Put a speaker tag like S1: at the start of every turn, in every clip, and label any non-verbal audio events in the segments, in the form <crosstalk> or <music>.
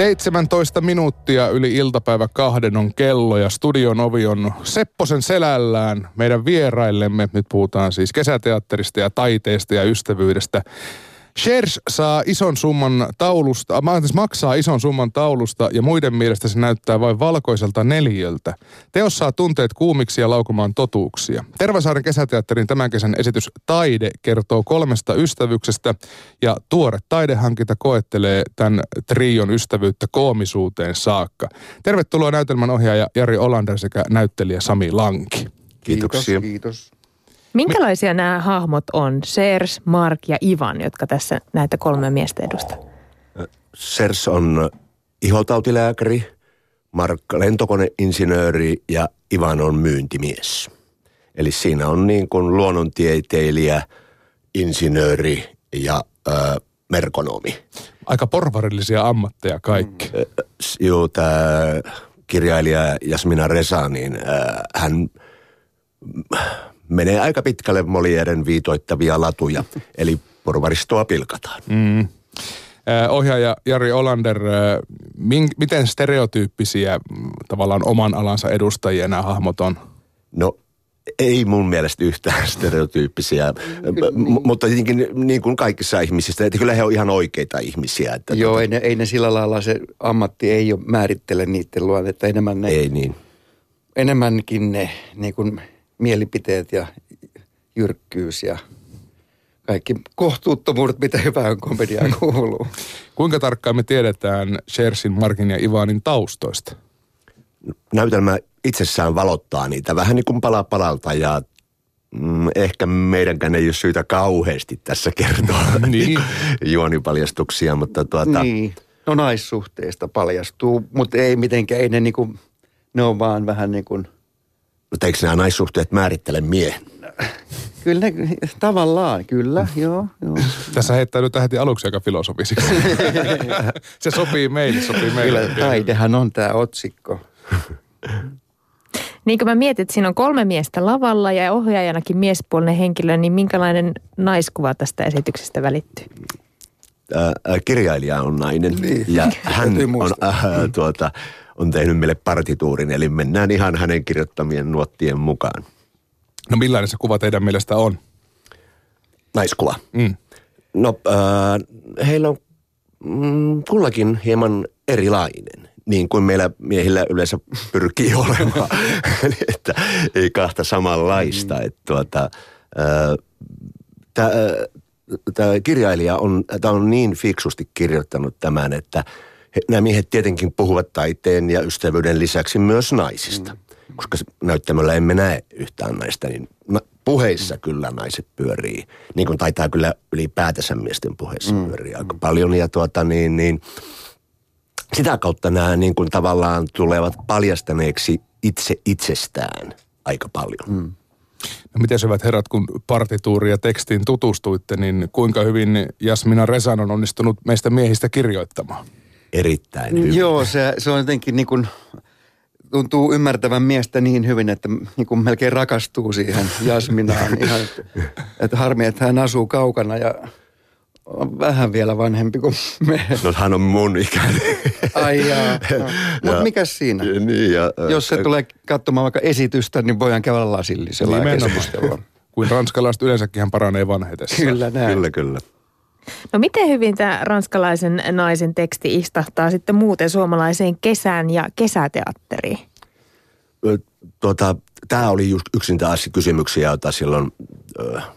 S1: 17 minuuttia yli iltapäivä kahden on kello ja studion ovi on Sepposen selällään. Meidän vieraillemme, nyt puhutaan siis kesäteatterista ja taiteesta ja ystävyydestä. Shares saa ison summan taulusta, siis maksaa ison summan taulusta ja muiden mielestä se näyttää vain valkoiselta neljöltä. Teos saa tunteet kuumiksi ja laukumaan totuuksia. Tervasaaren kesäteatterin tämän kesän esitys Taide kertoo kolmesta ystävyksestä ja tuore taidehankinta koettelee tämän trion ystävyyttä koomisuuteen saakka. Tervetuloa näytelmän ohjaaja Jari Olander sekä näyttelijä Sami Lanki.
S2: Kiitoksia. Kiitos. kiitos.
S3: Minkälaisia nämä hahmot on, Sers, Mark ja Ivan, jotka tässä näitä kolme miestä edustaa?
S2: Sers on ihotautilääkäri, Mark lentokoneinsinööri ja Ivan on myyntimies. Eli siinä on niin kuin luonnontieteilijä, insinööri ja ö, merkonomi.
S1: Aika porvarillisia ammatteja kaikki. Mm.
S2: Joo, tämä kirjailija Jasmina Resa, niin ö, hän menee aika pitkälle Molieren viitoittavia latuja, <laughs> eli porvaristoa pilkataan. Mm.
S1: Ohjaaja Jari Olander, miten stereotyyppisiä tavallaan oman alansa edustajia nämä hahmot on?
S2: No ei mun mielestä yhtään <laughs> stereotyyppisiä, M- mutta tietenkin niin kuin kaikissa ihmisistä, että kyllä he on ihan oikeita ihmisiä. Että
S4: Joo, tota... ei, ne, ei ne sillä lailla se ammatti ei ole määrittele niiden luon, että enemmän ne...
S2: Ei niin.
S4: Enemmänkin ne niin kuin mielipiteet ja jyrkkyys ja kaikki kohtuuttomuudet, mitä hyvään komediaan <laughs> kuuluu.
S1: Kuinka tarkkaan me tiedetään Shersin, Markin ja Ivanin taustoista?
S2: Näytelmä itsessään valottaa niitä vähän niin kuin pala palalta ja mm, ehkä meidänkään ei ole syytä kauheasti tässä kertoa <laughs> niin. <laughs> juonipaljastuksia, mutta tuota...
S4: Niin, no naissuhteista paljastuu, mutta ei mitenkään, ei ne niin kuin, ne on vaan vähän niin kuin –
S2: mutta eikö nämä naissuhteet määrittele miehen?
S4: Kyllä tavallaan, kyllä, joo, joo.
S1: Tässä heittäydytään heti aluksi aika filosofisiksi. <laughs> Se sopii meille, sopii meille.
S4: Kyllä taidehan on tämä otsikko.
S3: Niin kuin mä mietin, että siinä on kolme miestä lavalla ja ohjaajanakin miespuolinen henkilö, niin minkälainen naiskuva tästä esityksestä välittyy?
S2: Äh, kirjailija on nainen niin. ja hän on äh, tuota, on tehnyt meille partituurin, eli mennään ihan hänen kirjoittamien nuottien mukaan.
S1: No millainen se kuva teidän mielestä on?
S2: Naiskuva. Mm. No äh, heillä on mm, kullakin hieman erilainen, niin kuin meillä miehillä yleensä pyrkii <laughs> olemaan. <laughs> Eli että ei kahta samanlaista. Mm. Että tuota, äh, Tämä kirjailija on, on niin fiksusti kirjoittanut tämän, että – he, nämä miehet tietenkin puhuvat taiteen ja ystävyyden lisäksi myös naisista. Mm. Koska näyttämöllä emme näe yhtään naista, niin puheissa mm. kyllä naiset pyörii. Niin kuin taitaa kyllä ylipäätänsä miesten puheissa mm. pyörii aika paljon. Ja tuota niin, niin sitä kautta nämä niin kuin tavallaan tulevat paljastaneeksi itse itsestään aika paljon. Mm.
S1: No miten hyvät herrat, kun partituuri ja tekstiin tutustuitte, niin kuinka hyvin Jasmina Resan on onnistunut meistä miehistä kirjoittamaan?
S2: Erittäin hyvin.
S4: Joo, se, se on jotenkin niin kuin, tuntuu ymmärtävän miestä niin hyvin, että niin kuin melkein rakastuu siihen Jasminaan. <laughs> Ihan, että, että harmi, että hän asuu kaukana ja on vähän vielä vanhempi kuin me.
S2: No hän on mun ikäinen.
S4: Ai jaa. <laughs> No. Mutta mikä siinä? Ja, niin, ja, Jos se tulee katsomaan vaikka esitystä, niin voidaan kävellä lasillisella ja keskustelua.
S1: Kuin ranskalaiset yleensäkin hän paranee vanhetessa.
S4: Kyllä näin.
S2: Kyllä, kyllä.
S3: No miten hyvin tämä ranskalaisen naisen teksti istahtaa sitten muuten suomalaiseen kesään ja kesäteatteriin?
S2: Tuota, tämä oli just yksin taas kysymyksiä, joita silloin,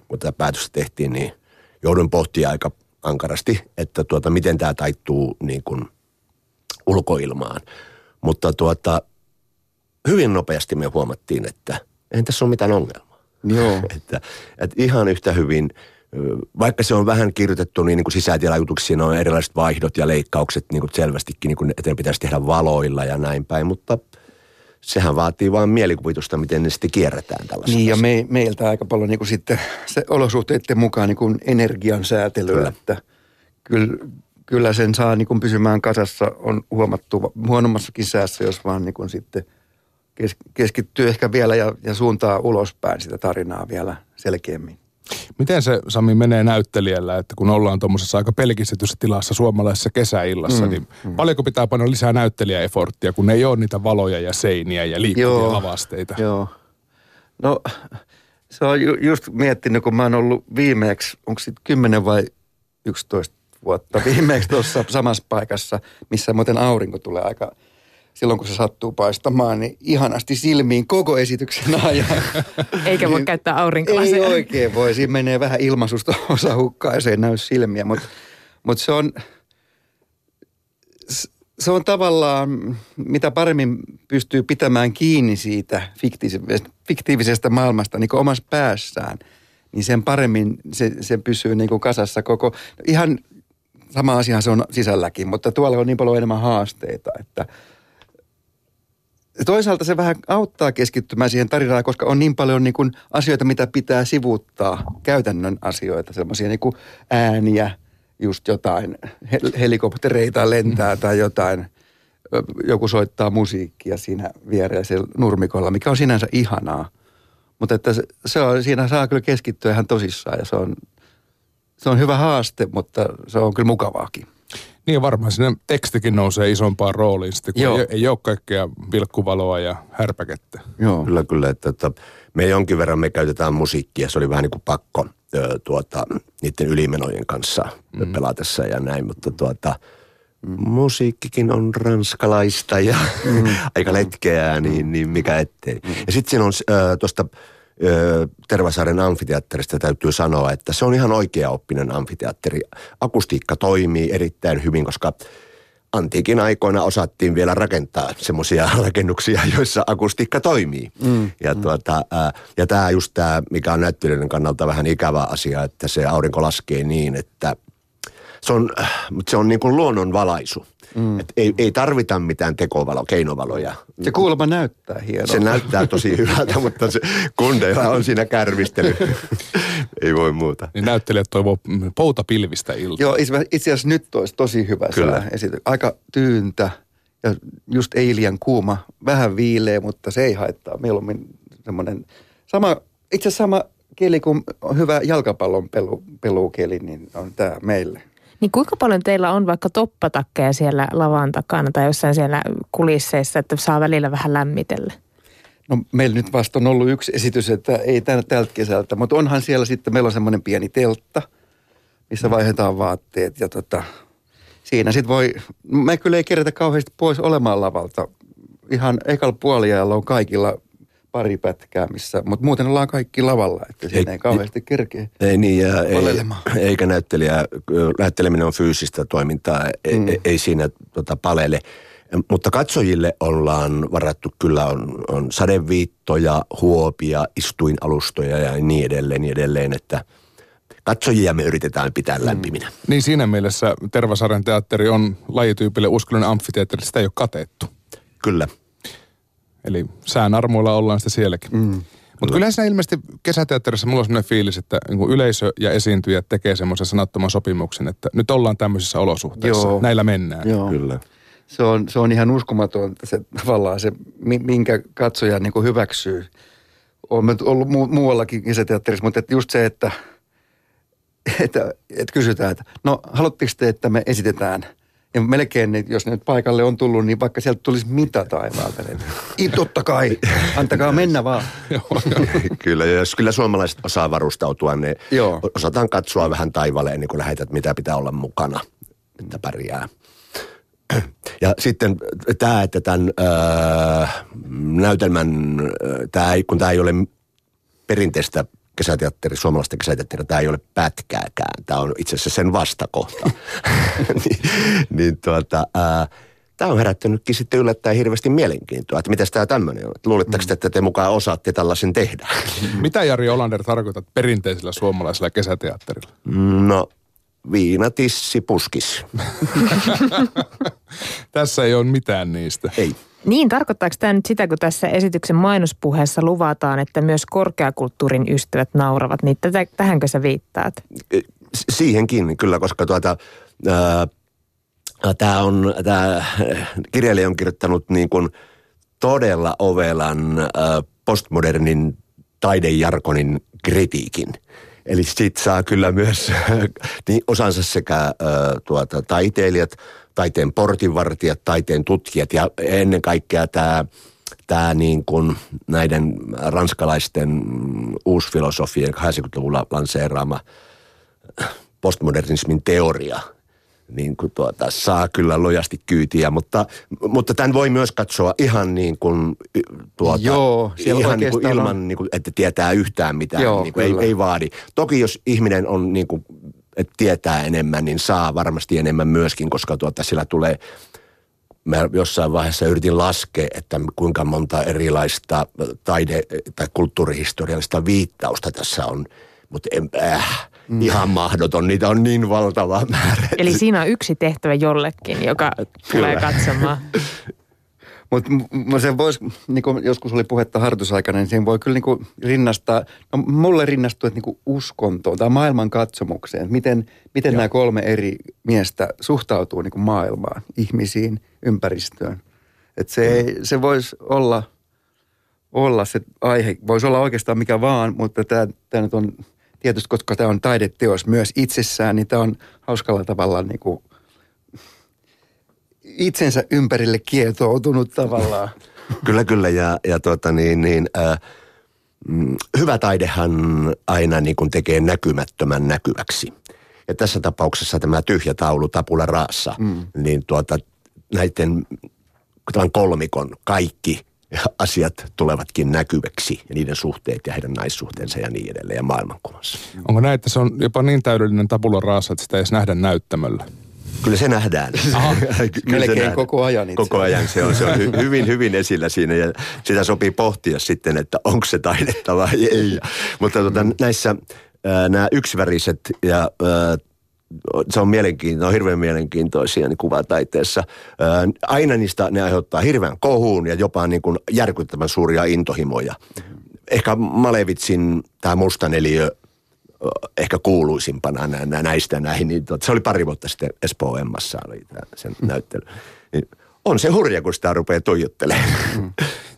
S2: kun tätä päätöstä tehtiin, niin joudun pohtia aika ankarasti, että tuota, miten tämä taittuu niin kuin ulkoilmaan. Mutta tuota, hyvin nopeasti me huomattiin, että ei tässä ole mitään ongelmaa.
S4: Joo. <laughs>
S2: että, että ihan yhtä hyvin – vaikka se on vähän kirjoitettu, niin, niin kuin sisätilajutuksiin on erilaiset vaihdot ja leikkaukset niin kuin selvästikin, niin kuin, että ne pitäisi tehdä valoilla ja näin päin, mutta sehän vaatii vain mielikuvitusta, miten ne sitten kierretään tällaisessa.
S4: Niin ja me, meiltä aika paljon niin kuin sitten se olosuhteiden mukaan niin kuin energian säätelyä, kyllä. että kyllä, kyllä sen saa niin kuin pysymään kasassa, on huomattu huonommassakin säässä, jos vaan niin kuin sitten keskittyy ehkä vielä ja, ja suuntaa ulospäin sitä tarinaa vielä selkeämmin.
S1: Miten se, Sami, menee näyttelijällä, että kun ollaan tuommoisessa aika pelkistetyssä tilassa suomalaisessa kesäillassa, mm, niin mm. paljonko pitää panna lisää näyttelijäeforttia, kun ei ole niitä valoja ja seiniä ja liikkuvia Joo. lavasteita?
S4: Joo. No, se on ju, just miettinyt, kun mä oon ollut viimeeksi, onko sitten 10 vai 11 vuotta viimeksi tuossa samassa paikassa, missä muuten aurinko tulee aika silloin kun se sattuu paistamaan, niin ihanasti silmiin koko esityksen <laughs> ajan.
S3: Eikä voi niin, käyttää aurinkolasia.
S4: Ei oikein voi. Siinä menee vähän ilmaisusta <laughs> osa hukkaa ja se ei näy silmiä. Mutta mut se on, se on tavallaan, mitä paremmin pystyy pitämään kiinni siitä fiktiivisestä, fiktiivisestä maailmasta niin omassa päässään, niin sen paremmin se, se pysyy niin kuin kasassa koko, ihan sama asia se on sisälläkin, mutta tuolla on niin paljon enemmän haasteita, että – toisaalta se vähän auttaa keskittymään siihen tarinaan, koska on niin paljon niin kuin asioita, mitä pitää sivuuttaa, käytännön asioita, semmoisia niin kuin ääniä, just jotain helikoptereita lentää tai jotain, joku soittaa musiikkia siinä viereisellä nurmikolla, mikä on sinänsä ihanaa. Mutta että se, se on, siinä saa kyllä keskittyä ihan tosissaan ja se on, se on hyvä haaste, mutta se on kyllä mukavaakin.
S1: Niin varmaan sinne tekstikin nousee isompaan rooliin sitten, kun Joo. ei, ei ole kaikkea vilkkuvaloa ja härpäkettä.
S2: Joo. Kyllä, kyllä. Että, että me jonkin verran me käytetään musiikkia. Se oli vähän niin kuin pakko tuota, niiden ylimenojen kanssa mm. pelatessa ja näin, mutta tuota, musiikkikin on ranskalaista ja mm. <laughs> aika letkeää, niin, niin mikä ettei. Mm. Ja sitten siinä on äh, tuosta Tervasaaren amfiteatterista täytyy sanoa, että se on ihan oikea oppinen amfiteatteri. Akustiikka toimii erittäin hyvin, koska antiikin aikoina osattiin vielä rakentaa semmoisia <laughs> rakennuksia, joissa akustiikka toimii. Mm, ja, mm. Tuota, ja tämä just tämä, mikä on näyttelijöiden kannalta vähän ikävä asia, että se aurinko laskee niin, että se on, se on niin kuin luonnonvalaisu. Mm. Et ei, ei tarvita mitään tekovalo, keinovaloja.
S4: Se kuulemma näyttää hienolta.
S2: Se näyttää tosi hyvältä, <laughs> mutta se kundeilla on siinä kärvistely. <laughs> ei voi muuta.
S1: Niin näyttelijät toivoo poutapilvistä iltaa.
S4: Joo, itse asiassa nyt olisi tosi hyvä Kyllä. esitys. Aika tyyntä ja just ei liian kuuma. Vähän viileä, mutta se ei haittaa. Mieluummin semmoinen sama, itse asiassa sama keli kuin hyvä jalkapallon pelu, pelukeli, niin on tämä meille.
S3: Niin kuinka paljon teillä on vaikka toppatakkeja siellä lavan takana tai jossain siellä kulisseissa, että saa välillä vähän lämmitellä?
S4: No meillä nyt vasta on ollut yksi esitys, että ei tältä kesältä, mutta onhan siellä sitten, meillä on semmoinen pieni teltta, missä vaihdetaan vaatteet ja tota, siinä sitten voi, me kyllä ei kerätä kauheasti pois olemaan lavalta. Ihan ekalla puoliajalla on kaikilla pari pätkää, missä, mutta muuten ollaan kaikki lavalla, että siinä ei, ei kauheasti kerkeä
S2: Ei niin, ja ei, eikä näyttelijä, näytteleminen on fyysistä toimintaa, ei, mm. ei siinä tota, palele. Mutta katsojille ollaan varattu, kyllä on, on sadeviittoja, huopia, istuinalustoja ja niin edelleen, niin edelleen, että katsojia me yritetään pitää mm. lämpiminä.
S1: Niin siinä mielessä Tervasaren teatteri on lajityypille uskollinen amfiteatteri, sitä ei ole katettu.
S2: Kyllä.
S1: Eli sään armoilla ollaan sitä sielläkin. Mm. Mutta kyllä siinä ilmeisesti kesäteatterissa mulla on sellainen fiilis, että niin yleisö ja esiintyjät tekee semmoisen sanattoman sopimuksen, että nyt ollaan tämmöisissä olosuhteissa. Joo. Näillä mennään.
S2: Joo. Kyllä.
S4: Se on, se on ihan uskomaton se tavallaan se, minkä katsoja niin kuin hyväksyy. Olen ollut mu- muuallakin kesäteatterissa, mutta että just se, että, että, että kysytään, että no haluatteko te, että me esitetään – ja melkein, niin jos ne nyt paikalle on tullut, niin vaikka sieltä tulisi mitä taivaalta, niin totta kai, antakaa mennä vaan. <laughs>
S2: kyllä, jos kyllä suomalaiset osaa varustautua, niin Joo. osataan katsoa vähän taivaalle ennen kuin lähetät, mitä pitää olla mukana, että pärjää. Ja sitten tämä, että tämän äh, näytelmän, äh, tää, kun tämä ei ole perinteistä kesäteatteri, suomalaista kesäteatteria, tämä ei ole pätkääkään. Tämä on itse asiassa sen vastakohta. <laughs> <laughs> niin, niin tuota, ää, tämä on herättänytkin sitten yllättäen hirveästi mielenkiintoa, että miten tämä tämmöinen on. Luuletteko te, että te mukaan osaatte tällaisen tehdä? <laughs>
S1: Mitä Jari Olander tarkoitat perinteisellä suomalaisella kesäteatterilla?
S2: No, viinatissi puskis.
S1: Tässä ei ole mitään niistä.
S2: Ei.
S3: Niin, tarkoittaako tämä nyt sitä, kun tässä esityksen mainospuheessa luvataan, että myös korkeakulttuurin ystävät nauravat, niin tätä, tähänkö sä viittaat?
S2: Siihenkin kyllä, koska tuota, tämä on, tämä kirjailija on kirjoittanut niin kuin todella ovelan ää, postmodernin taidejarkonin kritiikin. Eli sit saa kyllä myös <laughs> niin osansa sekä äh, tuota, taiteilijat, taiteen portinvartijat, taiteen tutkijat ja ennen kaikkea tämä tämä niin kuin näiden ranskalaisten uusfilosofien 80-luvulla lanseeraama postmodernismin teoria – niin kuin tuota, saa kyllä lojasti kyytiä, mutta, mutta tämän voi myös katsoa ihan niin kuin, tuota,
S4: Joo,
S2: ihan niin kuin ilman, niin kuin, että tietää yhtään mitään, Joo, niin kuin, ei, ei vaadi. Toki jos ihminen on niin kuin, että tietää enemmän, niin saa varmasti enemmän myöskin, koska tuota, sillä tulee mä jossain vaiheessa yritin laskea, että kuinka monta erilaista taide- tai kulttuurihistoriallista viittausta tässä on, mutta en, äh, mm. ihan mahdoton. Niitä on niin valtava määrä.
S3: Eli siinä on yksi tehtävä jollekin, joka tulee katsomaan. <laughs>
S4: Mutta se voisi, niin kuin joskus oli puhetta harjoitusaikana, niin sen voi kyllä niin kuin rinnastaa, no mulle rinnastuu, että niin kuin uskontoon tai maailman katsomukseen. Miten, miten nämä kolme eri miestä suhtautuu niin kuin maailmaan, ihmisiin, ympäristöön. Että se, mm. se voisi olla, olla se aihe, voisi olla oikeastaan mikä vaan, mutta tämä, tämä nyt on tietysti, koska tämä on taideteos myös itsessään, niin tämä on hauskalla tavalla niin kuin itsensä ympärille kietoutunut tavallaan. <laughs>
S2: kyllä, kyllä. Ja, ja tuota niin, niin äh, hyvä taidehan aina niin kuin tekee näkymättömän näkyväksi. Ja tässä tapauksessa tämä tyhjä taulu Tapula Raassa, mm. niin tuota, näiden tämän kolmikon kaikki – asiat tulevatkin näkyväksi ja niiden suhteet ja heidän naissuhteensa ja niin edelleen ja maailmankuvassa.
S1: Onko näin, että se on jopa niin täydellinen tabula raasa, että sitä ei edes nähdä näyttämöllä?
S2: Kyllä se nähdään. <laughs>
S4: Aha, Kyllä melkein se nähdään. koko ajan itse.
S2: Koko ajan se on, se on hy, <laughs> hyvin, hyvin esillä siinä ja sitä sopii pohtia sitten, että onko se taidetta vai ei. Mutta tuota, näissä nämä yksiväriset ja äh, se on mielenkiintoinen, on hirveän mielenkiintoisia niin kuvataiteessa. Ää, aina niistä ne aiheuttaa hirveän kohuun ja jopa niin kuin järkyttävän suuria intohimoja. Mm-hmm. Ehkä Malevitsin tämä mustaneliö ehkä kuuluisimpana näistä näihin. Niin, se oli pari vuotta sitten Espoo Emmassa oli tämä, sen mm. näyttely. Niin, on se hurja, kun sitä rupeaa tuijottelemaan. Mm.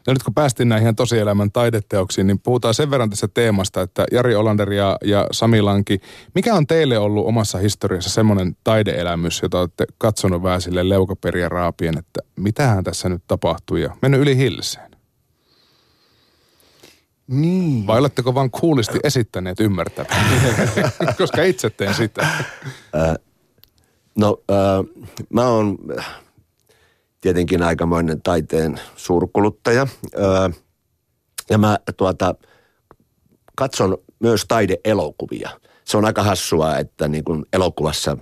S1: No nyt kun päästiin näihin tosielämän taideteoksiin, niin puhutaan sen verran tässä teemasta, että Jari Olander ja, ja Sami Lanki, mikä on teille ollut omassa historiassa semmoinen taideelämys, jota olette katsonut vähän sille leukaperiä raapien, että mitähän tässä nyt tapahtuu ja mennyt yli hilseen?
S4: Niin.
S1: Vai oletteko vaan kuulisti esittäneet ymmärtävän? <laughs> Koska itse teen sitä.
S2: no, äh, mä oon tietenkin aikamoinen taiteen suurkuluttaja. Ja mä tuota, katson myös taideelokuvia. Se on aika hassua, että niin kuin elokuvassa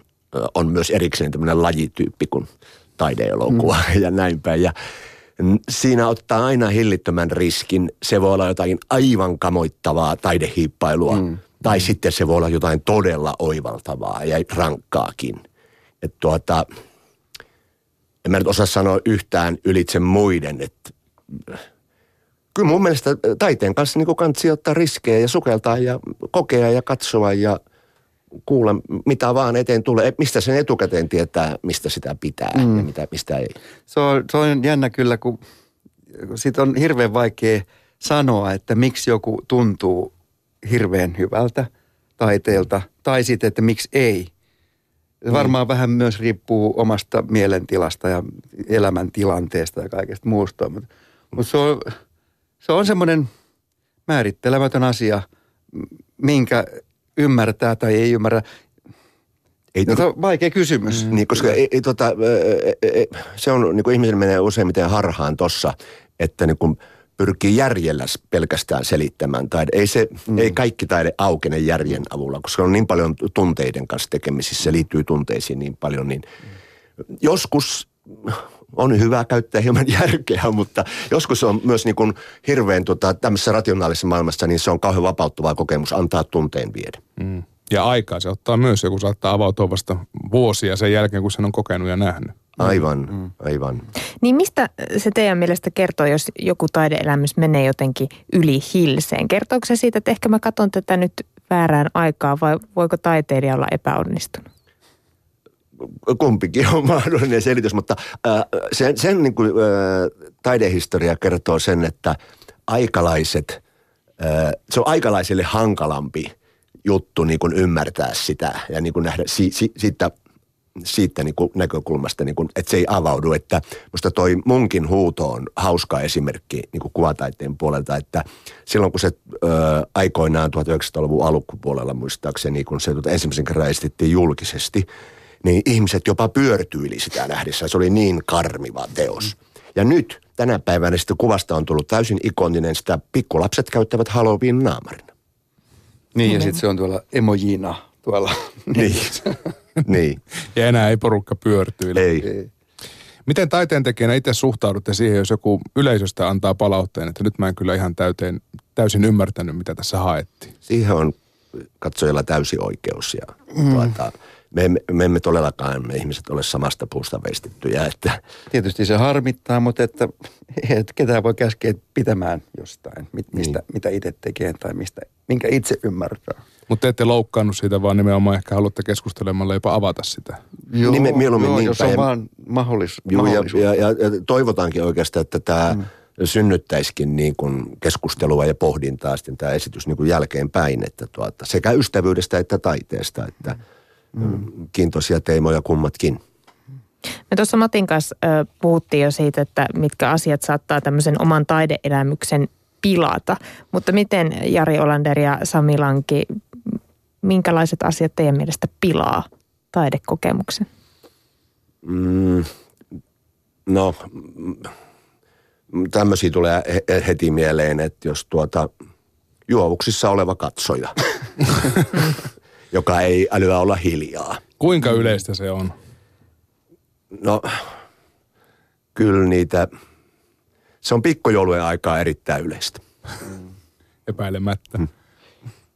S2: on myös erikseen tämmöinen lajityyppi kuin taideelokuva mm. <laughs> ja näin päin. Ja siinä ottaa aina hillittömän riskin. Se voi olla jotain aivan kamoittavaa taidehiippailua. Mm. Tai mm. sitten se voi olla jotain todella oivaltavaa ja rankkaakin. Että tuota, en mä nyt osaa sanoa yhtään ylitse muiden, että kyllä mun mielestä taiteen kanssa niin kansi ottaa riskejä ja sukeltaa ja kokea ja katsoa ja kuulla mitä vaan eteen tulee. Mistä sen etukäteen tietää, mistä sitä pitää mm. ja mitä, mistä ei.
S4: Se on, se on jännä kyllä, kun siitä on hirveän vaikea sanoa, että miksi joku tuntuu hirveän hyvältä taiteelta tai sitten, että miksi ei. Se mm. varmaan vähän myös riippuu omasta mielentilasta ja elämäntilanteesta ja kaikesta muusta. Mutta mut se on, se on semmoinen määrittelemätön asia, minkä ymmärtää tai ei ymmärrä. Ei, no, on vaikea kysymys.
S2: Mm, niin, koska ei, ei, tota, se on, niin kuin ihmisille menee useimmiten harhaan tossa, että niin kuin – pyrkii järjellä pelkästään selittämään taide. Ei, se, mm. ei kaikki taide aukene järjen avulla, koska on niin paljon tunteiden kanssa tekemisissä, se liittyy tunteisiin niin paljon, niin mm. joskus on hyvä käyttää hieman <laughs> järkeä, mutta joskus on myös niin kuin hirveän tota, tämmöisessä rationaalisessa maailmassa, niin se on kauhean vapauttava kokemus antaa tunteen viedä.
S1: Mm. Ja aikaa se ottaa myös, joku saattaa avautua vasta vuosia sen jälkeen, kun sen on kokenut ja nähnyt.
S2: Aivan, mm. aivan.
S3: Niin mistä se teidän mielestä kertoo, jos joku taideelämys menee jotenkin yli hilseen? Kertooko se siitä, että ehkä mä katson tätä nyt väärään aikaan vai voiko taiteilija olla epäonnistunut?
S2: Kumpikin on <laughs> mahdollinen selitys, mutta äh, sen, sen niin kuin, äh, taidehistoria kertoo sen, että aikalaiset, äh, se on aikalaisille hankalampi juttu niin kuin ymmärtää sitä ja niin kuin nähdä si, si, siitä, siitä niin kuin näkökulmasta, niin kuin, että se ei avaudu. Että musta toi munkin huuto on hauska esimerkki niin kuin kuvataiteen puolelta, että silloin kun se ö, aikoinaan 1900-luvun alkupuolella muistaakseni, kun se ensimmäisen kerran julkisesti, niin ihmiset jopa pyörtyili sitä nähdessä. Se oli niin karmiva teos. Ja nyt tänä päivänä sitten kuvasta on tullut täysin ikoninen, sitä pikkulapset käyttävät Halloween naamarina.
S4: Niin, ja sitten se on tuolla emojina tuolla.
S2: Niin. <laughs> niin.
S1: Ja enää ei porukka pyörtyile.
S2: Ei.
S4: Ei.
S1: Miten taiteentekijänä itse suhtaudutte siihen, jos joku yleisöstä antaa palautteen, että nyt mä en kyllä ihan täyteen, täysin ymmärtänyt, mitä tässä haettiin?
S2: Siihen on katsojalla täysi oikeus ja mm. tuota, me, emme, me emme todellakaan me ihmiset ole samasta puusta veistettyjä, että
S4: Tietysti se harmittaa, mutta että et ketään voi käskeä pitämään jostain, mit, mistä,
S2: Niin.
S4: mitä itse tekee tai mistä, minkä itse ymmärtää.
S1: Mutta te ette loukkaannut siitä, vaan nimenomaan ehkä haluatte keskustelemalla jopa avata sitä.
S4: Joo,
S2: Nime- mieluummin
S4: joo,
S2: niin
S4: jos on
S2: päin.
S4: vaan mahdollis,
S2: ja,
S4: mahdollisuus.
S2: ja, ja, ja toivotaankin oikeastaan, että tämä mm. synnyttäisikin niin kuin keskustelua ja pohdintaa sitten tämä esitys niin kuin jälkeenpäin, että tuota, sekä ystävyydestä että taiteesta, että mm. Kiintoisia teemoja kummatkin.
S3: Me tuossa Matin kanssa ö, puhuttiin jo siitä, että mitkä asiat saattaa tämmöisen oman taideelämyksen pilata. Mutta miten Jari Olander ja Sami Lanki, minkälaiset asiat teidän mielestä pilaa taidekokemuksen?
S2: Mm, no, mm, tämmöisiä tulee he- heti mieleen, että jos tuota juovuksissa oleva katsoja, <laughs> joka ei älyä olla hiljaa.
S1: Kuinka yleistä se on?
S2: No, kyllä niitä, se on pikkujoulujen aikaa erittäin yleistä.
S1: Epäilemättä.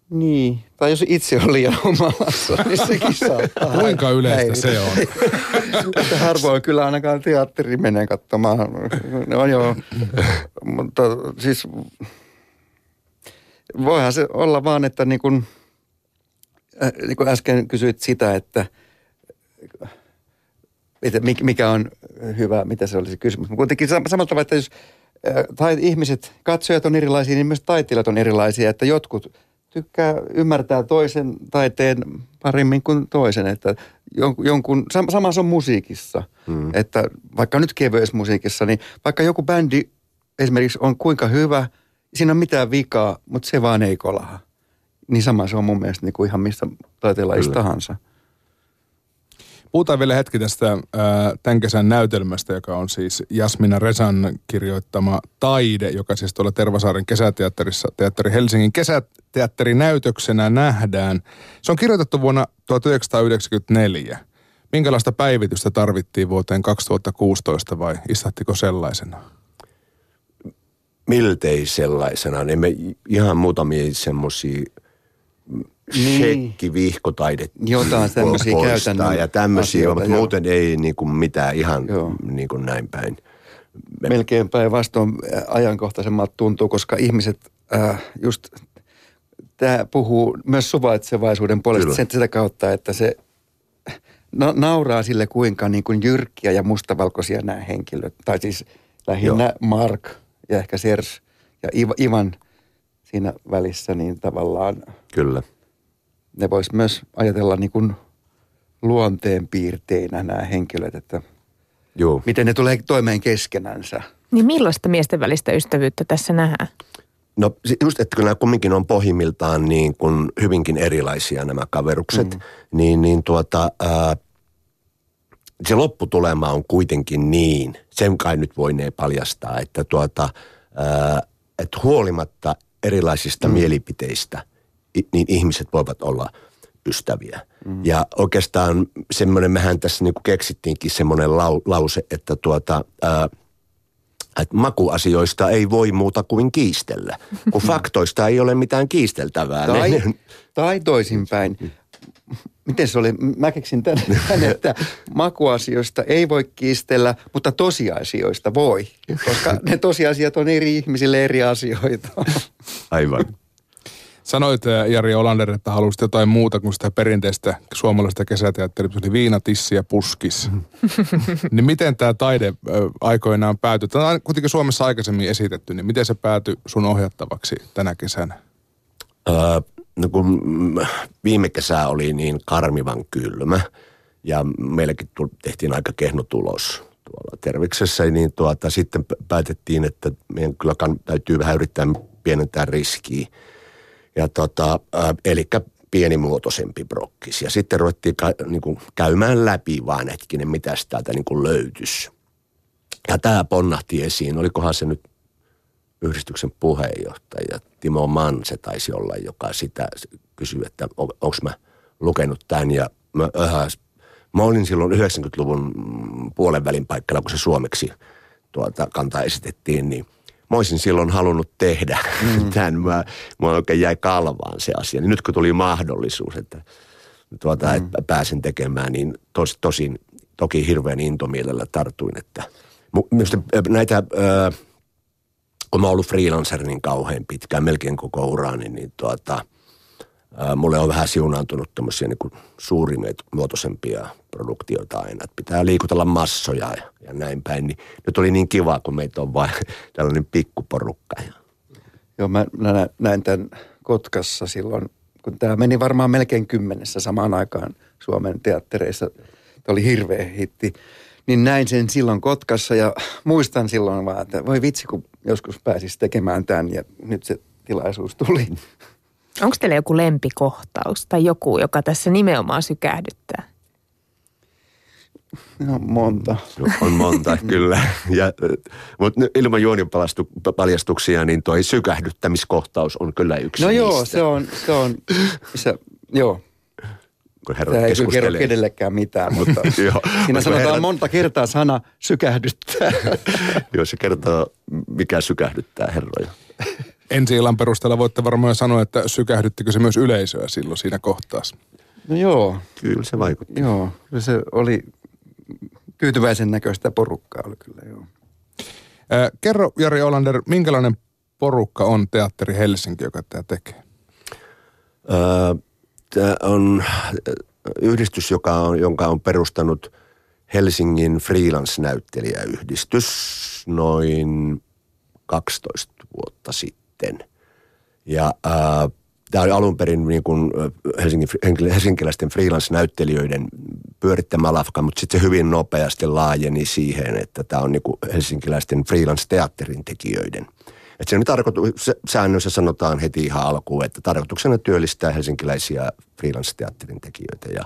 S4: Niin, tai jos itse on liian humalassa, niin sekin saattaa. <laughs>
S1: Kuinka yleistä
S4: häiritä.
S1: se on?
S4: Harvoin kyllä ainakaan teatteri menee katsomaan. No joo, mutta siis voihan se olla vaan, että niin kuin, äh, niin kuin äsken kysyit sitä, että että mik- mikä on hyvä, mitä se oli se kysymys. Mutta kuitenkin sam- samalla tavalla, että jos äh, tai ihmiset, katsojat on erilaisia, niin myös taiteilijat on erilaisia, että jotkut tykkää ymmärtää toisen taiteen paremmin kuin toisen, että jonkun, jonkun sam- sama se on musiikissa, mm. että vaikka nyt kevyessä musiikissa, niin vaikka joku bändi esimerkiksi on kuinka hyvä, siinä on mitään vikaa, mutta se vaan ei kolaha. Niin sama se on mun mielestä niin kuin ihan mistä taiteenlajista tahansa.
S1: Puhutaan vielä hetki tästä ää, tämän kesän näytelmästä, joka on siis Jasmina Resan kirjoittama Taide, joka siis tuolla Tervasaaren kesäteatterissa, Teatteri Helsingin kesäteatterinäytöksenä nähdään. Se on kirjoitettu vuonna 1994. Minkälaista päivitystä tarvittiin vuoteen 2016 vai istahtiko sellaisena?
S2: Miltei sellaisena. Niin me ihan muutamia semmoisia
S4: Niin.
S2: shekkivihkotaidetta
S4: Jotain tämmöisiä käytännön
S2: ja tämmöisiä,
S4: asioita,
S2: mutta
S4: joo.
S2: muuten ei niin kuin mitään ihan
S4: Joo.
S2: niin kuin näin päin.
S4: Melkein päinvastoin äh, ajankohtaisemmalta tuntuu, koska ihmiset äh, just, tämä puhuu myös suvaitsevaisuuden puolesta
S2: Kyllä.
S4: sen, sitä kautta, että se na- nauraa sille, kuinka niin kuin jyrkkiä ja mustavalkoisia nämä henkilöt, tai siis lähinnä
S2: Joo.
S4: Mark ja ehkä Sers ja Iv- Ivan siinä välissä, niin tavallaan
S2: Kyllä.
S4: Ne vois myös ajatella niin kuin luonteenpiirteinä nämä henkilöt, että
S2: Joo.
S4: miten ne tulee toimeen keskenänsä.
S3: Niin millaista miesten välistä ystävyyttä tässä nähdään?
S2: No just, että kyllä nämä kumminkin on pohjimmiltaan niin kuin hyvinkin erilaisia nämä kaverukset, mm. niin, niin tuota, ää, se lopputulema on kuitenkin niin, sen kai nyt voinee paljastaa, että tuota, ää, että huolimatta erilaisista mm. mielipiteistä, niin ihmiset voivat olla ystäviä. Mm. Ja oikeastaan semmoinen, mehän tässä niin keksittiinkin semmoinen lau, lause, että tuota, ää, että makuasioista ei voi muuta kuin kiistellä, kun <laughs> faktoista ei ole mitään kiisteltävää.
S4: Tai,
S2: Ne-
S4: tai toisinpäin. Miten se oli? Mä keksin tänne, <laughs> että makuasioista ei voi kiistellä, mutta tosiasioista voi. Koska ne tosiasiat on eri ihmisille eri asioita.
S2: Aivan.
S1: Sanoit äh, Jari Olander, että halusit jotain muuta kuin sitä perinteistä suomalaista kesäteatteria, se oli viinatissi ja puskis. <laughs> niin miten tämä taide aikoinaan päätyi? Tämä on kuitenkin Suomessa aikaisemmin esitetty, niin miten se päätyi sun ohjattavaksi tänä kesänä?
S2: Öö, no kun mm, viime kesä oli niin karmivan kylmä ja meilläkin tehtiin aika kehno tulos tuolla Terviksessä, niin tuota, sitten päätettiin, että meidän kyllä täytyy vähän yrittää pienentää riskiä. Ja tota, äh, eli pienimuotoisempi brokkis. Ja sitten ruvettiin ka, niin kuin käymään läpi vaan hetkinen, mitä täältä niin kuin löytyisi. Ja tämä ponnahti esiin. Olikohan se nyt yhdistyksen puheenjohtaja Timo Manse taisi olla, joka sitä kysyi, että onko mä lukenut tämän. Ja mä, äh, mä olin silloin 90-luvun puolen välin paikalla, kun se suomeksi tuota, kantaa esitettiin, niin mä olisin silloin halunnut tehdä mm. <laughs> tämän. Mä, mä oikein jäi kalvaan se asia. Nyt kun tuli mahdollisuus, että, tuota, mm. että pääsen tekemään, niin tos, tosin toki hirveän intomielellä tartuin, että minusta näitä... Äh, kun mä oon ollut freelancer niin kauhean pitkään, melkein koko uraani, niin tuota, mulle on vähän siunaantunut tämmöisiä niin suurimuotoisempia produktioita aina. Että pitää liikutella massoja ja, ja näin päin. Niin nyt oli niin kiva, kun meitä on vain <laughs> tällainen pikkuporukka.
S4: Joo, mä näin tämän Kotkassa silloin, kun tämä meni varmaan melkein kymmenessä samaan aikaan Suomen teattereissa. Tämä oli hirveä hitti niin näin sen silloin Kotkassa ja muistan silloin vaan, että voi vitsi, kun joskus pääsis tekemään tämän ja nyt se tilaisuus tuli.
S3: Onko teillä joku lempikohtaus tai joku, joka tässä nimenomaan sykähdyttää?
S4: No monta.
S2: No, on monta, <laughs> kyllä. Ja, mutta ilman juonipaljastuksia, niin toi sykähdyttämiskohtaus on kyllä yksi
S4: No
S2: niistä.
S4: joo, se on, se on, missä, joo,
S2: kun herrat
S4: Tämä ei kyllä kerro kenellekään mitään, mutta <laughs> Joo, siinä sanotaan herrat... monta kertaa sana sykähdyttää. <laughs>
S2: Joo, se kertoo, mikä sykähdyttää herroja.
S1: Ensi illan perusteella voitte varmaan sanoa, että sykähdyttikö se myös yleisöä silloin siinä kohtaa?
S4: No joo.
S2: Kyllä se vaikutti.
S4: Joo, kyllä se oli tyytyväisen näköistä porukkaa oli kyllä, joo.
S1: Äh, kerro Jari Olander, minkälainen porukka on Teatteri Helsinki, joka tämä tekee?
S2: Äh, Tämä on yhdistys, joka on, jonka on perustanut Helsingin freelance-näyttelijäyhdistys noin 12 vuotta sitten. Ja äh, tämä oli alun perin niin kuin Helsingin, helsinkiläisten freelance-näyttelijöiden pyörittämä lafka, mutta sitten se hyvin nopeasti laajeni siihen, että tämä on niin kuin helsinkiläisten freelance-teatterin tekijöiden – että siinä tarkoitus, säännössä sanotaan heti ihan alkuun, että tarkoituksena työllistää helsinkiläisiä freelance-teatterin tekijöitä. Ja,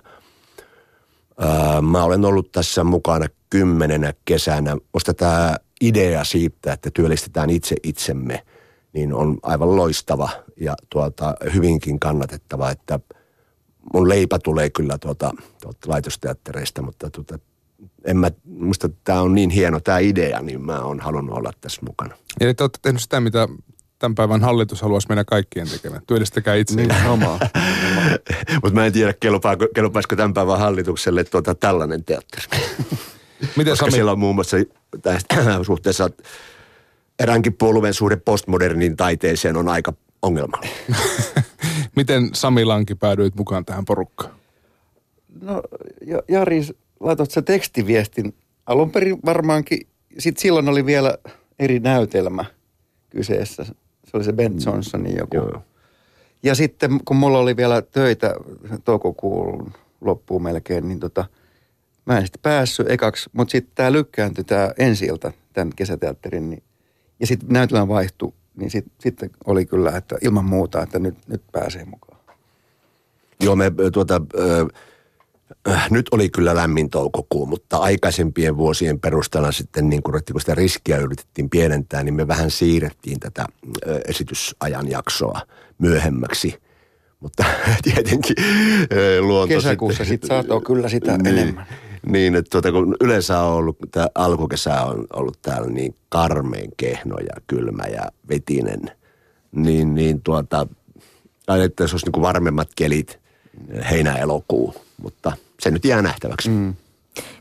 S2: ää, mä olen ollut tässä mukana kymmenenä kesänä. Musta tämä idea siitä, että työllistetään itse itsemme, niin on aivan loistava ja tuota, hyvinkin kannatettava, että mun leipä tulee kyllä tuota, tuota laitosteattereista, mutta tuota, en mä, musta tämä on niin hieno tämä idea, niin mä oon halunnut olla tässä mukana.
S1: Eli te olette tehnyt sitä, mitä tämän päivän hallitus haluaisi meidän kaikkien tekemään. Työllistäkää itse.
S4: Niin, omaa.
S2: Mutta mä en tiedä, kelpaisiko tämän päivän hallitukselle tuota tällainen teatteri. Miten Koska Sami... siellä on muun muassa tästä suhteessa eräänkin puolueen suhde postmodernin taiteeseen on aika ongelmallinen. <laughs>
S1: Miten Sami Lanki päädyit mukaan tähän porukkaan?
S4: No Jari laitoit se tekstiviestin alun perin varmaankin, sit silloin oli vielä eri näytelmä kyseessä. Se oli se Ben mm. Johnsonin joku. Joo. Ja sitten kun mulla oli vielä töitä toukokuun loppuun melkein, niin tota, mä en sitten päässyt ekaksi, mutta sitten tämä lykkääntyi tämä ensi tämän kesäteatterin, niin, ja sitten näytelmä vaihtui, niin sitten sit oli kyllä, että ilman muuta, että nyt, nyt pääsee mukaan.
S2: Joo, me tuota, Äh, nyt oli kyllä lämmin toukokuu, mutta aikaisempien vuosien perusteella sitten, niin kun, kun sitä riskiä yritettiin pienentää, niin me vähän siirrettiin tätä äh, esitysajan jaksoa myöhemmäksi. Mutta <laughs> tietenkin luonto
S4: Kesäkuussa sitten... Sit saat kyllä sitä niin, enemmän.
S2: Niin, että tuota, kun yleensä on ollut, tämä alkukesä on ollut täällä niin karmeen kehno ja kylmä ja vetinen, niin, niin tuota, tai että se olisi niin kuin varmemmat kelit heinä-elokuu, mutta – se nyt jää nähtäväksi. Mm.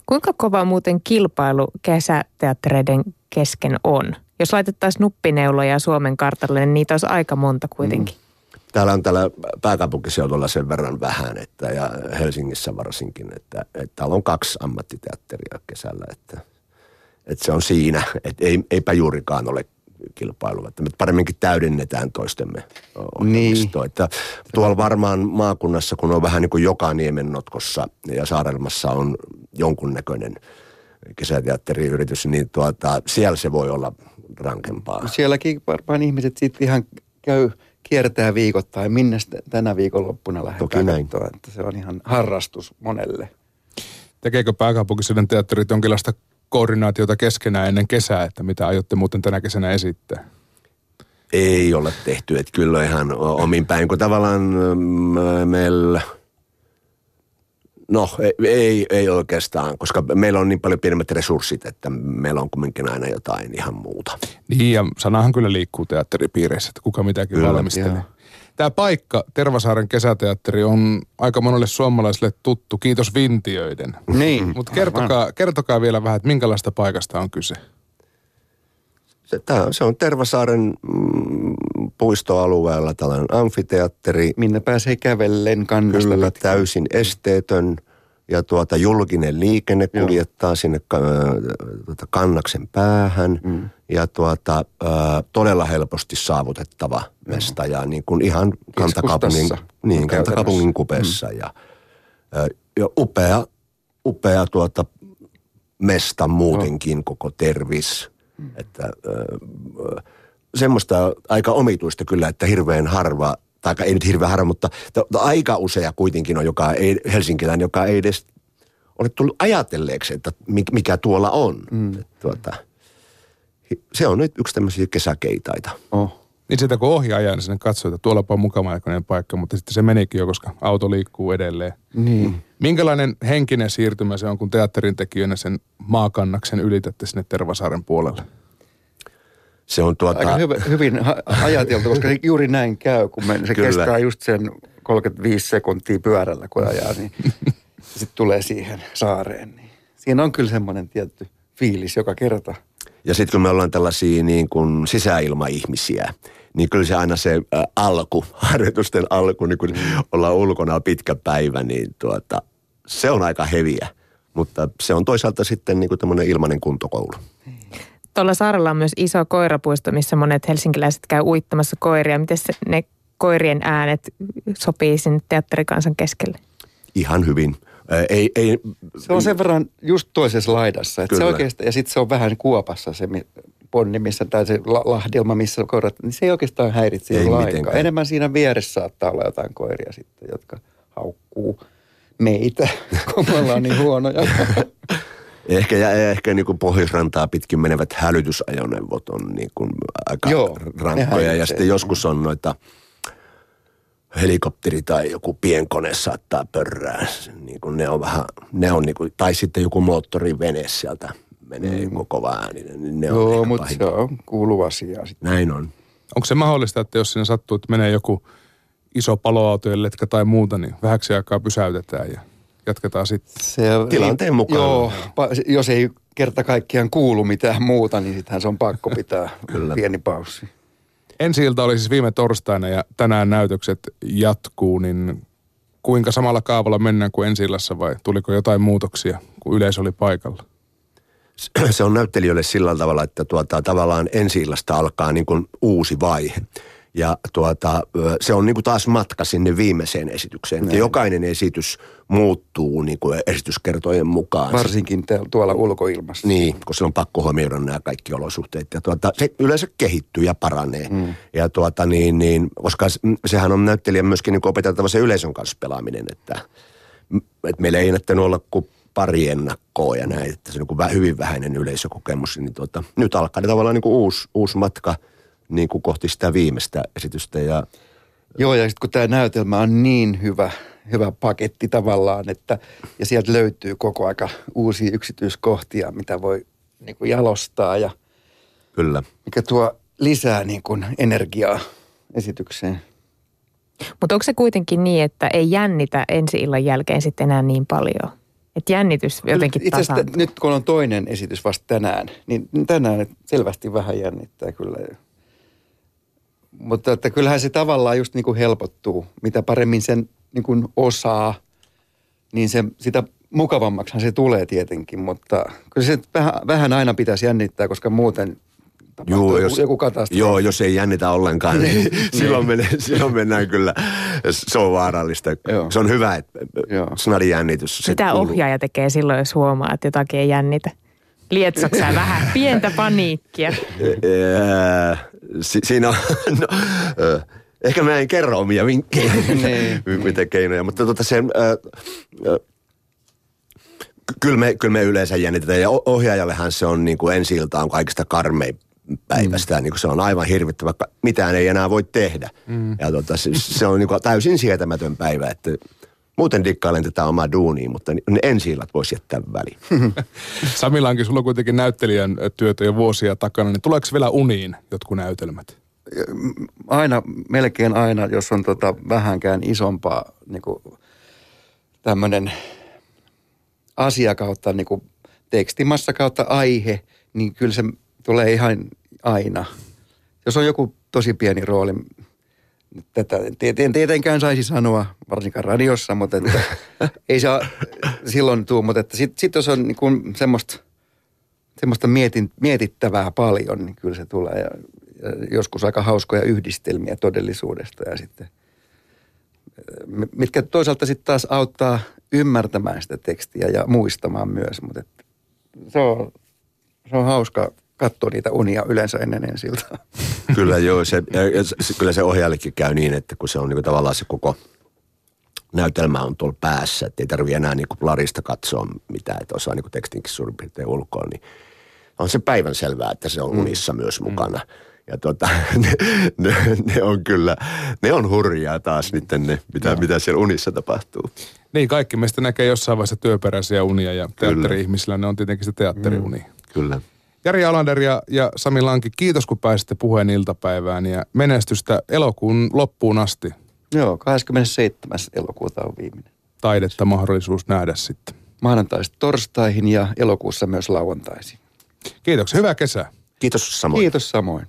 S3: Kuinka kova muuten kilpailu kesäteattereiden kesken on? Jos laitettaisiin nuppineuloja Suomen kartalle, niin niitä olisi aika monta kuitenkin. Mm.
S2: Täällä on täällä pääkaupunkiseudulla sen verran vähän, että, ja Helsingissä varsinkin, että, että täällä on kaksi ammattiteatteria kesällä, että, että se on siinä, että ei, eipä juurikaan ole kilpailu. Että me paremminkin täydennetään toistemme ohjelmistoa. Niin. Että tuolla varmaan maakunnassa, kun on vähän niin kuin joka niemen notkossa ja Saarelmassa on jonkunnäköinen kesäteatteriyritys, niin tuota, siellä se voi olla rankempaa.
S4: Sielläkin varmaan ihmiset sitten ihan käy kiertää viikoittain, minne tänä viikonloppuna lähdetään Toki näin. Katsoa, että se on ihan harrastus monelle.
S1: Tekeekö pääkaupunkiseudun teatterit jonkinlaista koordinaatiota keskenään ennen kesää, että mitä aiotte muuten tänä kesänä esittää?
S2: Ei ole tehty, että kyllä ihan omin päin, kun tavallaan mm, meillä – No ei, ei oikeastaan, koska meillä on niin paljon pienemmät resurssit, että meillä on kumminkin aina jotain ihan muuta.
S1: Niin ja sanahan kyllä liikkuu teatteripiireissä, että kuka mitäkin kyllä, valmistelee. Tämä paikka, Tervasaaren kesäteatteri, on aika monelle suomalaiselle tuttu, kiitos vintiöiden.
S4: Niin.
S1: Mutta kertokaa, kertokaa vielä vähän, että minkälaista paikasta on kyse.
S2: Se, tää, se on Tervasaaren mm, puistoalueella tällainen amfiteatteri.
S4: Minne pääsee kävellen kannasta
S2: Kyllä, lätkään. täysin esteetön ja tuota, julkinen liikenne kuljettaa Joo. sinne äh, tuota, kannaksen päähän mm. ja tuota, äh, todella helposti saavutettava mm. mesta ja niin kuin ihan kantakaupungin, niin, kantakaupungin kupeessa mm. ja, äh, ja upea, upea tuota, mesta muutenkin no. koko tervis. Mm. Että, äh, semmoista aika omituista kyllä, että hirveän harva, tai ei nyt hirveän harva, mutta aika usea kuitenkin on joka ei, helsinkiläinen, joka ei edes ole tullut ajatelleeksi, että mikä tuolla on. Mm. Tuota, se on nyt yksi tämmöisiä kesäkeitaita.
S1: Oh. Niin sitä kun ohi ajaa, niin sinne katsoo, että tuolla on mukava paikka, mutta sitten se menikin jo, koska auto liikkuu edelleen.
S4: Niin.
S1: Minkälainen henkinen siirtymä se on, kun teatterin tekijöinä sen maakannaksen ylitätte sinne Tervasaaren puolelle?
S2: Se on tuota...
S4: Aika hyvin, hyvin ajateltu, koska juuri näin käy, kun me, se Kyllä. kestää just sen 35 sekuntia pyörällä, kun ajaa, niin <laughs> sitten tulee siihen saareen. Niin. Siinä on kyllä semmoinen tietty fiilis joka kerta.
S2: Ja sitten kun me ollaan tällaisia niin kuin sisäilmaihmisiä, niin kyllä se aina se ä, alku, <laughs> harjoitusten alku, niin kun mm. ollaan ulkona pitkä päivä, niin tuota, se on aika heviä. Mutta se on toisaalta sitten niin kuin tämmöinen ilmainen kuntokoulu.
S3: Tuolla saarella on myös iso koirapuisto, missä monet helsinkiläiset käy uittamassa koiria. Miten se, ne koirien äänet sopii sinne teatterikansan keskelle?
S2: Ihan hyvin. Ei, ei,
S4: se on sen verran just toisessa laidassa. Että se oikeastaan, ja sitten se on vähän kuopassa se ponni, missä, tai se lahdelma, missä koirat, niin se ei oikeastaan häiritse ei lainkaan. Mitenkään. Enemmän siinä vieressä saattaa olla jotain koiria sitten, jotka haukkuu meitä, <laughs> kun me ollaan niin huonoja. <laughs>
S2: Ehkä, ja ehkä niin kuin pohjoisrantaa pitkin menevät hälytysajoneuvot on niin kuin aika Joo, rankkoja. Ja sitten joskus on noita helikopteri tai joku pienkone saattaa pörrää. Niin kuin ne on vähän, ne on niin kuin, tai sitten joku moottorivene sieltä menee mm. koko ääninen. Niin ne
S4: Joo, mutta se on kuulu asia. Sitten.
S2: Näin on.
S1: Onko se mahdollista, että jos sinne sattuu, että menee joku iso paloautojen letka tai muuta, niin vähäksi aikaa pysäytetään ja jatketaan sitten.
S2: Se, Tilanteen mukaan.
S4: Joo, jos ei kerta kaikkiaan kuulu mitään muuta, niin sittenhän se on pakko pitää <laughs> Kyllä. pieni paussi.
S1: Ensi ilta oli siis viime torstaina ja tänään näytökset jatkuu, niin kuinka samalla kaavalla mennään kuin ensi illassa vai tuliko jotain muutoksia, kun yleisö oli paikalla?
S2: Se on näyttelijöille sillä tavalla, että tuota, tavallaan ensi illasta alkaa niin kuin uusi vaihe. Ja tuota, se on niinku taas matka sinne viimeiseen esitykseen. Ja jokainen esitys muuttuu niinku esityskertojen mukaan.
S4: Varsinkin te, tuolla ulkoilmassa.
S2: Niin, koska on pakko huomioida nämä kaikki olosuhteet. Ja tuota, se yleensä kehittyy ja paranee. Mm. Ja tuota, niin, niin, koska sehän on näyttelijä myöskin niin opeteltava se yleisön kanssa pelaaminen. Että, että meillä ei näyttänyt olla kuin pari ennakkoa ja näin, että se on niin hyvin vähäinen yleisökokemus. Niin tuota, nyt alkaa tavallaan niin kuin uusi, uusi matka – niin kuin kohti sitä viimeistä esitystä. Ja,
S4: Joo, ja sitten kun tämä näytelmä on niin hyvä, hyvä paketti tavallaan, että ja sieltä löytyy koko aika uusia yksityiskohtia, mitä voi niin kuin jalostaa ja
S2: Kyllä.
S4: mikä tuo lisää niin kuin energiaa esitykseen.
S3: Mutta onko se kuitenkin niin, että ei jännitä ensi illan jälkeen sitten enää niin paljon? Että jännitys jotenkin Itse asiassa
S4: nyt kun on toinen esitys vasta tänään, niin tänään selvästi vähän jännittää kyllä. Mutta että kyllähän se tavallaan just niin kuin helpottuu. Mitä paremmin sen niin kuin osaa, niin se, sitä mukavammaksihan se tulee tietenkin. Mutta kyllä se vähän, vähän aina pitäisi jännittää, koska muuten
S2: Joo,
S4: joku,
S2: jos,
S4: joku katastrofi.
S2: Joo, jos ei jännitä ollenkaan, <laughs> niin silloin, menee, silloin mennään kyllä, se on vaarallista.
S4: Joo.
S2: Se on hyvä, että snadi jännitys.
S3: Mitä
S2: kuuluu.
S3: ohjaaja tekee silloin, jos huomaa, että jotakin ei jännitä? Lietsoksää vähän pientä paniikkia. <laughs>
S2: Si- siinä on, no, ö, ehkä mä en kerro omia vinkkejä, <laughs>
S4: Niin.
S2: mitä keinoja, mutta tota se, ö, ö, kyllä me, kyllä me yleensä jännitetään ja ohjaajallehan se on niin kuin ensi ilta on kaikista karmein päivästä. Mm. Niin kuin se on aivan hirvittävä, mitään ei enää voi tehdä. Mm. Ja tota, se, se on niin kuin täysin sietämätön päivä, että muuten dikkailen tätä omaa duunia, mutta ne ensi illat voisi jättää väliin. <laughs>
S1: Samilankin, sulla on kuitenkin näyttelijän työtä jo vuosia takana, niin tuleeko vielä uniin jotkut näytelmät?
S4: aina, melkein aina, jos on tota vähänkään isompaa niin tämmöinen asia kautta niin kuin tekstimassa kautta aihe, niin kyllä se tulee ihan aina. Jos on joku tosi pieni rooli, tätä en tietenkään saisi sanoa, varsinkaan radiossa, mutta että, <laughs> ei se silloin tule, mutta että sitten sit jos on niin kuin semmoista, semmoista mietin, mietittävää paljon, niin kyllä se tulee. Ja, ja joskus aika hauskoja yhdistelmiä todellisuudesta ja sitten, mitkä toisaalta sitten taas auttaa ymmärtämään sitä tekstiä ja muistamaan myös, mutta että se, on, se on hauska katsoa niitä unia yleensä ennen ensi iltaa. <laughs>
S2: Kyllä joo, se, se, kyllä se ohjaajallekin käy niin, että kun se on niin tavallaan se koko näytelmä on tuolla päässä, että ei tarvitse enää niin larista katsoa mitään, että osaa niin tekstinkin suurin piirtein ulkoa, niin on se päivän selvää, että se on unissa mm. myös mukana. Ja tota, <laughs> ne, ne, ne, on kyllä, ne on hurjaa taas niiden ne, mitä, mitä siellä unissa tapahtuu.
S1: Niin, kaikki meistä näkee jossain vaiheessa työperäisiä unia ja teatteri-ihmisillä ne on tietenkin se teatteriuni. Mm.
S2: Kyllä.
S1: Jari Alander ja, ja Sami Lanki, kiitos kun pääsitte puheen iltapäivään ja menestystä elokuun loppuun asti.
S4: Joo, 27. elokuuta on viimeinen.
S1: Taidetta mahdollisuus nähdä sitten.
S4: Maanantaista torstaihin ja elokuussa myös lauantaisin.
S1: Kiitoksia, hyvää kesää.
S2: Kiitos samoin.
S4: Kiitos samoin.